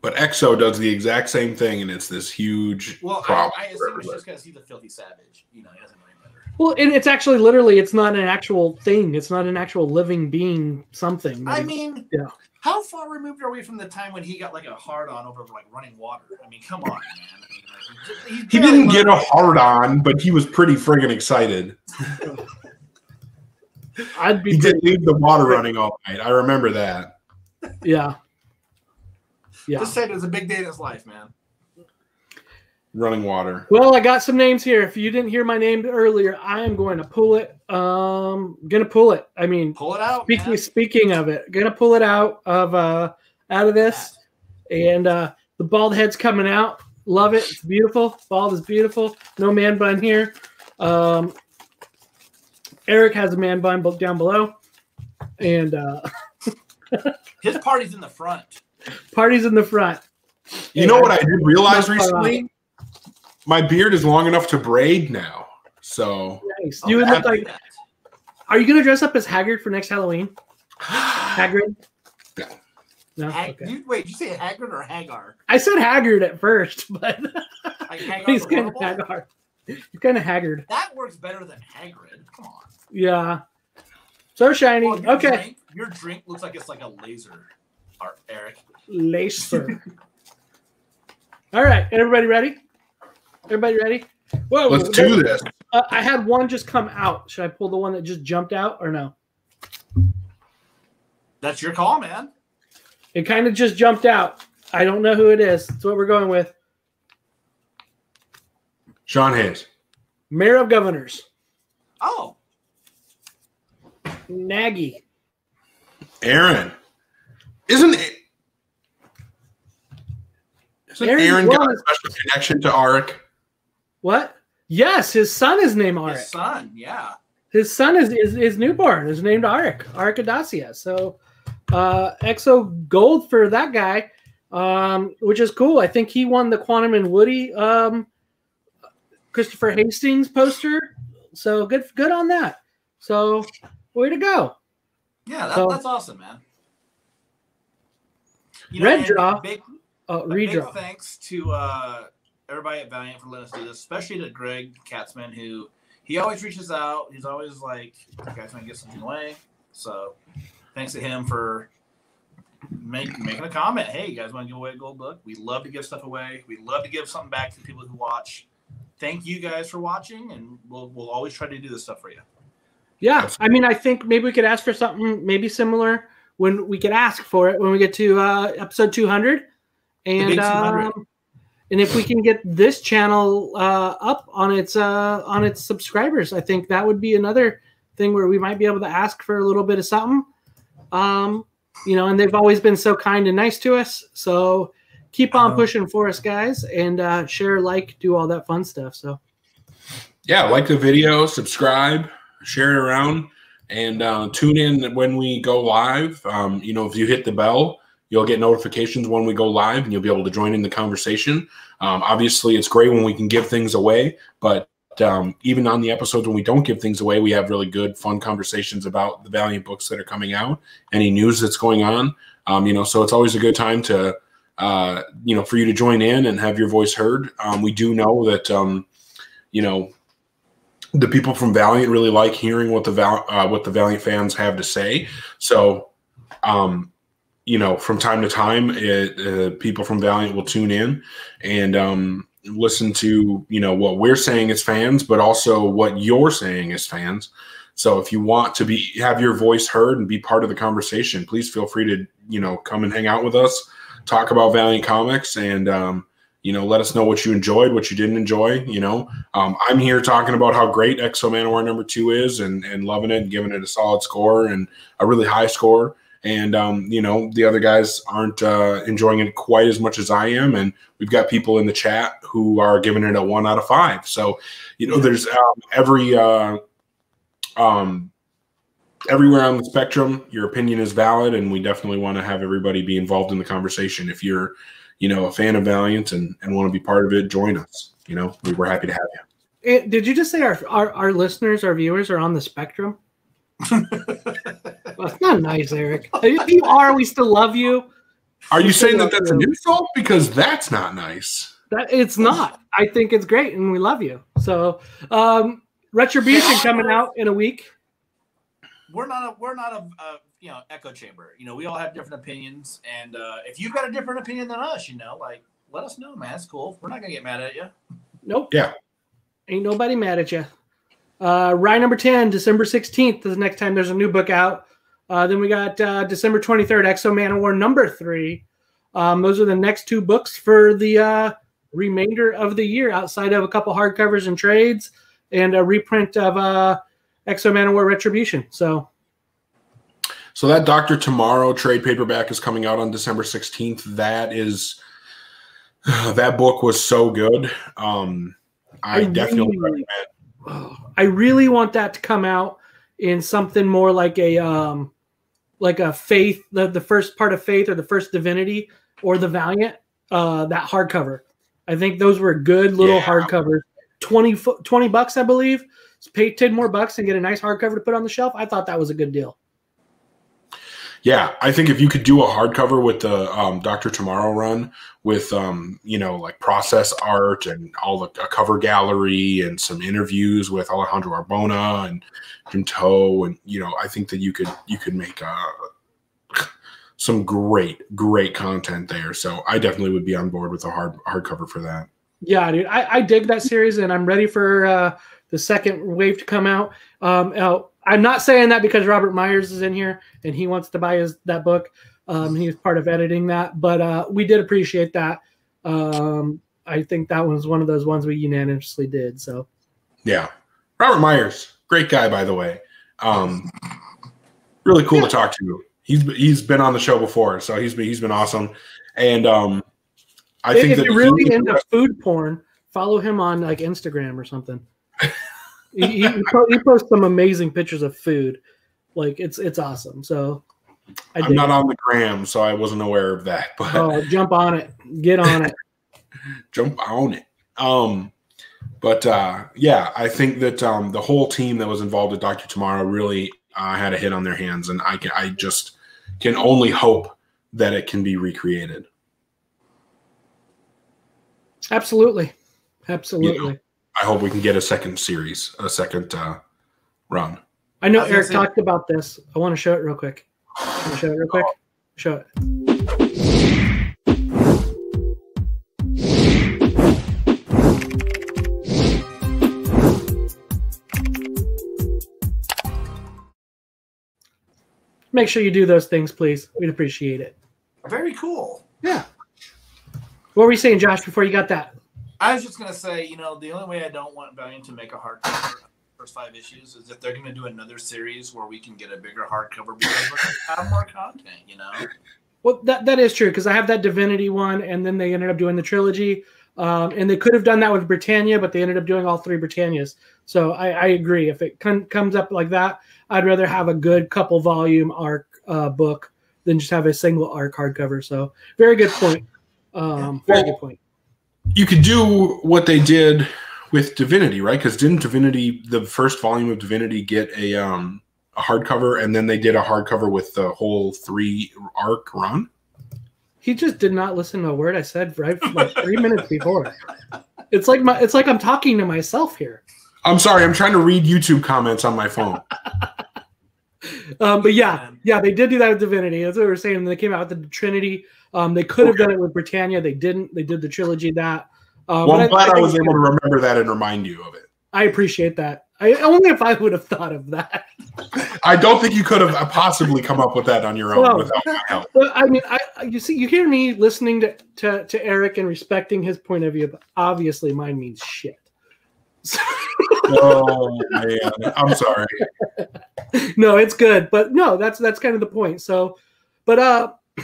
but Exo does the exact same thing, and it's this huge Well, I, problem. I for assume it's just because he's a filthy savage. You know, he doesn't know any better. Well, and it's actually literally, it's not an actual thing. It's not an actual living being. Something. I mean, Yeah. how far removed are we from the time when he got like a hard on over like running water? I mean, come on, man. I mean, like, he, He didn't get a hard on, but he was pretty friggin' excited. I'd be He did pretty- leave the water running all night. I remember that. Yeah. Yeah. Just said it was a big day in his life, man. Running water. Well, I got some names here. If you didn't hear my name earlier, I am going to pull it. Um, gonna pull it. I mean, Pull it out. speaking man. speaking of it, gonna pull it out of uh out of this, and uh the bald head's coming out. Love it. It's beautiful. Bald is beautiful. No man bun here. Um, Eric has a man bun down below, and uh, His party's in the front. parties in the front. You know what I did realize recently? My beard is long enough to braid now. So Nice. Oh, You would look like. Are you gonna dress up as Haggard for next Halloween? Hagrid. No. No. Hag- Okay. you, wait, did you say Hagrid or Hagar? I said Haggard at first, but Like he's kind of Horrible? Haggard. He's kind of Haggard. That works better than Hagrid. Come on. Yeah. So shiny. Well, your okay. Drink, your drink looks like it's like a laser, Ar- Eric. Lacer. All right. Everybody ready? Everybody ready? Whoa. let's do this. Uh, I had one just come out. Should I pull the one that just jumped out or no? That's your call, man. It kind of just jumped out. I don't know who it is. That's what we're going with. Sean Hayes. Mayor of Governors. Oh, Nagy. Aaron. Isn't it? Isn't Aaron Aaron got a special connection to Aric? What? Yes, his son is named Aric. his son. Yeah. His son is, is is newborn. Is named Aric. Arik Adasia. So uh Exo Gold for that guy. Um, which is cool. I think he won the Quantum and Woody um Christopher Hastings poster. So good good on that. So way to go. Yeah, that, So- that's awesome, man. You Red and draw. Big, Oh, a big redraw. thanks to uh, everybody at Valiant for letting us do this, especially to Greg Katzman, who he always reaches out. He's always like, "You guys want to get something away?" So, thanks to him for make, making a comment. Hey, you guys want to give away a gold book? We love to give stuff away. We love to give something back to people who watch. Thank you guys for watching, and we'll we'll always try to do this stuff for you. Yeah, I mean, I think maybe we could ask for something maybe similar when we could ask for it when we get to uh, episode 200, and 200. um, and if we can get this channel uh, up on its uh, on its subscribers, I think that would be another thing where we might be able to ask for a little bit of something. Um, you know, and they've always been so kind and nice to us. So keep on Uh-huh. pushing for us, guys, and uh, share, like, do all that fun stuff. So yeah, like the video, subscribe, share it around, and uh, tune in when we go live. Um, you know, if you hit the bell, you'll get notifications when we go live, and you'll be able to join in the conversation. Um, obviously, it's great when we can give things away, but um, even on the episodes when we don't give things away, we have really good, fun conversations about the Valiant books that are coming out, any news that's going on. Um, you know, so it's always a good time to, uh, you know, for you to join in and have your voice heard. Um, we do know that, um, you know, the people from Valiant really like hearing what the Val- uh, what the Valiant fans have to say. So, um, you know, from time to time, it, uh, people from Valiant will tune in and um, listen to you know what we're saying as fans, but also what you're saying as fans. So, if you want to be have your voice heard and be part of the conversation, please feel free to you know come and hang out with us, talk about Valiant Comics, and um, you know let us know what you enjoyed, what you didn't enjoy. You know, um, I'm here talking about how great Exo Manowar number two is and, and loving it and giving it a solid score and a really high score. And, um, you know, the other guys aren't uh, enjoying it quite as much as I am. And we've got people in the chat who are giving it a one out of five. So, you know, there's um, every, uh, um, everywhere on the spectrum, your opinion is valid. And we definitely want to have everybody be involved in the conversation. If you're, you know, a fan of Valiant and, and want to be part of it, join us. You know, we, we're happy to have you. Did you just say our, our our listeners, our viewers are on the spectrum? Well, it's not nice, Eric. If you are, we still love you. Are you We saying that love that's an you. insult? Because that's not nice. That it's not. I think it's great, and we love you. So, um, retribution coming out in a week. we're not a we're not a, a you know echo chamber. You know, we all have different opinions, and uh, if you've got a different opinion than us, you know, like let us know, man. It's cool. We're not gonna get mad at you. Nope. Yeah. Ain't nobody mad at you. Uh, Rai number 10, December 16th is the next time there's a new book out. Uh, then we got uh, December 23rd, Exo Manowar number three. Um, those are the next two books for the uh, remainder of the year, outside of a couple hardcovers and trades and a reprint of uh, Exo Manowar Retribution. So, So that Doctor Tomorrow trade paperback is coming out on December 16th. That is that book was so good. Um I, I definitely really- recommend. Oh, I really want that to come out in something more like a um, like a faith, the, the first part of faith or the first divinity or the valiant, uh, that hardcover. I think those were good little Yeah. hardcovers. 20, 20 bucks, I believe. Pay 10 more bucks and get a nice hardcover to put on the shelf. I thought that was a good deal. Yeah, I think if you could do a hardcover with the um, Doctor Tomorrow run with um, you know like process art and all the a cover gallery and some interviews with Alejandro Arbona and Jim Towe and you know I think that you could you could make uh, some great great content there. So I definitely would be on board with a hard hardcover for that. Yeah, dude, I, I dig that series, and I'm ready for uh, the second wave to come out. Um, now, I'm not saying that because Robert Myers is in here and he wants to buy his that book. Um, he was part of editing that, but uh, we did appreciate that. Um, I think that was one of those ones we unanimously did. So, Yeah. Robert Myers, great guy, by the way. Um, really cool to talk to. He's he's been on the show before, so he's been he's been awesome. And um, I if think that you're really he- into food porn, follow him on like Instagram or something. He, he, he posts some amazing pictures of food. Like it's it's awesome. So, I I'm not on the gram, so I wasn't aware of that. But Oh, jump on it. Get on it. jump on it. Um, but uh, yeah, I think that um, the whole team that was involved with Doctor Tomorrow really uh, had a hit on their hands, and I can I just can only hope that it can be recreated. Absolutely. Absolutely. I hope we can get a second series, a second uh, run. I know I Eric say- talked about this. I want to show it real quick. Can I show it real quick? Show it. Make sure you do those things, please. We'd appreciate it. Very cool. Yeah. What were you saying, Josh, before you got that? I was just gonna say, you know, the only way I don't want Valiant to make a hardcover first five issues is if they're gonna do another series where we can get a bigger hardcover because we're have more content, you know. Well, that, that is true because I have that Divinity one, and then they ended up doing the trilogy. Um, and they could have done that with Britannia, but they ended up doing all three Britannias. So I, I agree. If it comes up like that, I'd rather have a good couple volume arc uh, book than just have a single arc hardcover. So very good point. Um, very good point. You could do what they did with Divinity, right? Because didn't Divinity, the first volume of Divinity, get a um a hardcover, and then they did a hardcover with the whole three arc run? He just did not listen to a word I said right like three minutes before. It's like my it's like I'm talking to myself here. I'm sorry, I'm trying to read YouTube comments on my phone. Um, but yeah, yeah, they did do that with Divinity. That's what we were saying. They came out with the Trinity. Um, they could have done it with Britannia. They didn't. They did the trilogy that. Um, well, I'm glad I, think was able to remember that and remind you of it. I appreciate that. I only if I would have thought of that. I don't think you could have possibly come up with that on your own Well, without my help. But I mean, I I- you see, you hear me listening to, to to Eric and respecting his point of view, but obviously mine means shit. Oh man, I'm sorry. no, it's good, but no, that's that's kind of the point. So, but uh,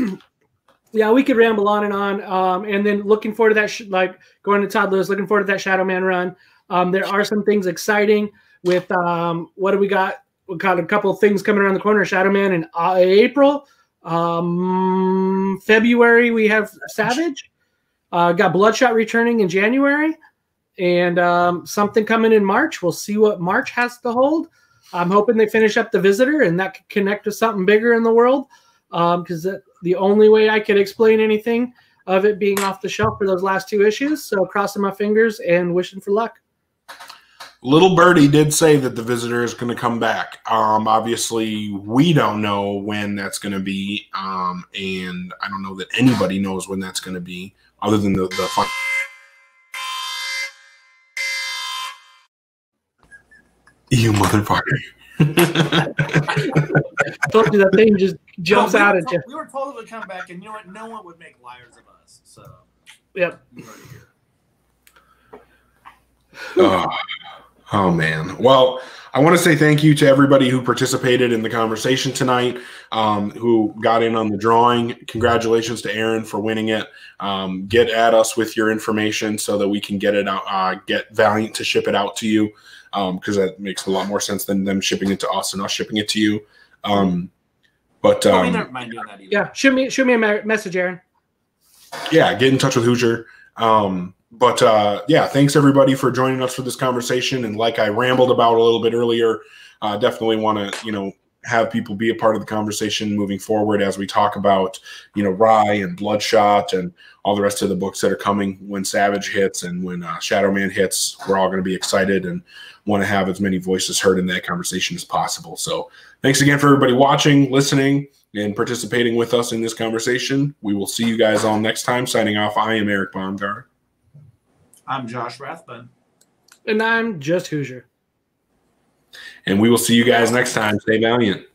yeah, we could ramble on and on. Um, and then looking forward to that, sh- like going to Todd Lewis, looking forward to that Shadow Man run. Um, there are some things exciting with um, what do we got? We got a couple things coming around the corner. Shadow Man in uh, April, um, February we have Savage. Uh, got Bloodshot returning in January, and um, something coming in March. We'll see what March has to hold. I'm hoping they finish up the visitor and that could connect to something bigger in the world. Because the only way I could explain anything of it being off the shelf for those last two issues. So crossing my fingers and wishing for luck. Little Birdie did say that the visitor is going to come back. Um, obviously, we don't know when that's going to be, um, and I don't know that anybody knows when that's going to be, other than the the fun. You motherfucker! I told you that thing just jumps Well, we out were at told- you. We were told it would come back, and you know what? No one would make liars of us. So Yep. you heard it here. oh, oh man. Well, I want to say thank you to everybody who participated in the conversation tonight, um, who got in on the drawing. Congratulations to Aaron for winning it. Um, get at us with your information so that we can get it out, uh, get Valiant to ship it out to you, because that makes a lot more sense than them shipping it to us and us shipping it to you. Um, but Well, we um, never mind doing that either. Yeah. Shoot me, shoot me a message, Aaron. yeah, get in touch with Hoosier. Um, but uh, yeah, thanks everybody for joining us for this conversation. And like I rambled about a little bit earlier, uh, definitely want to you know have people be a part of the conversation moving forward as we talk about you know Rai and Bloodshot and all the rest of the books that are coming when Savage hits and when uh, Shadow Man hits. We're all going to be excited and want to have as many voices heard in that conversation as possible. So thanks again for everybody watching, listening and participating with us in this conversation. We will see you guys all next time. Signing off, I am Eric Baumgart. I'm Josh Rathbun. And I'm just Hoosier. And we will see you guys next time. Stay valiant.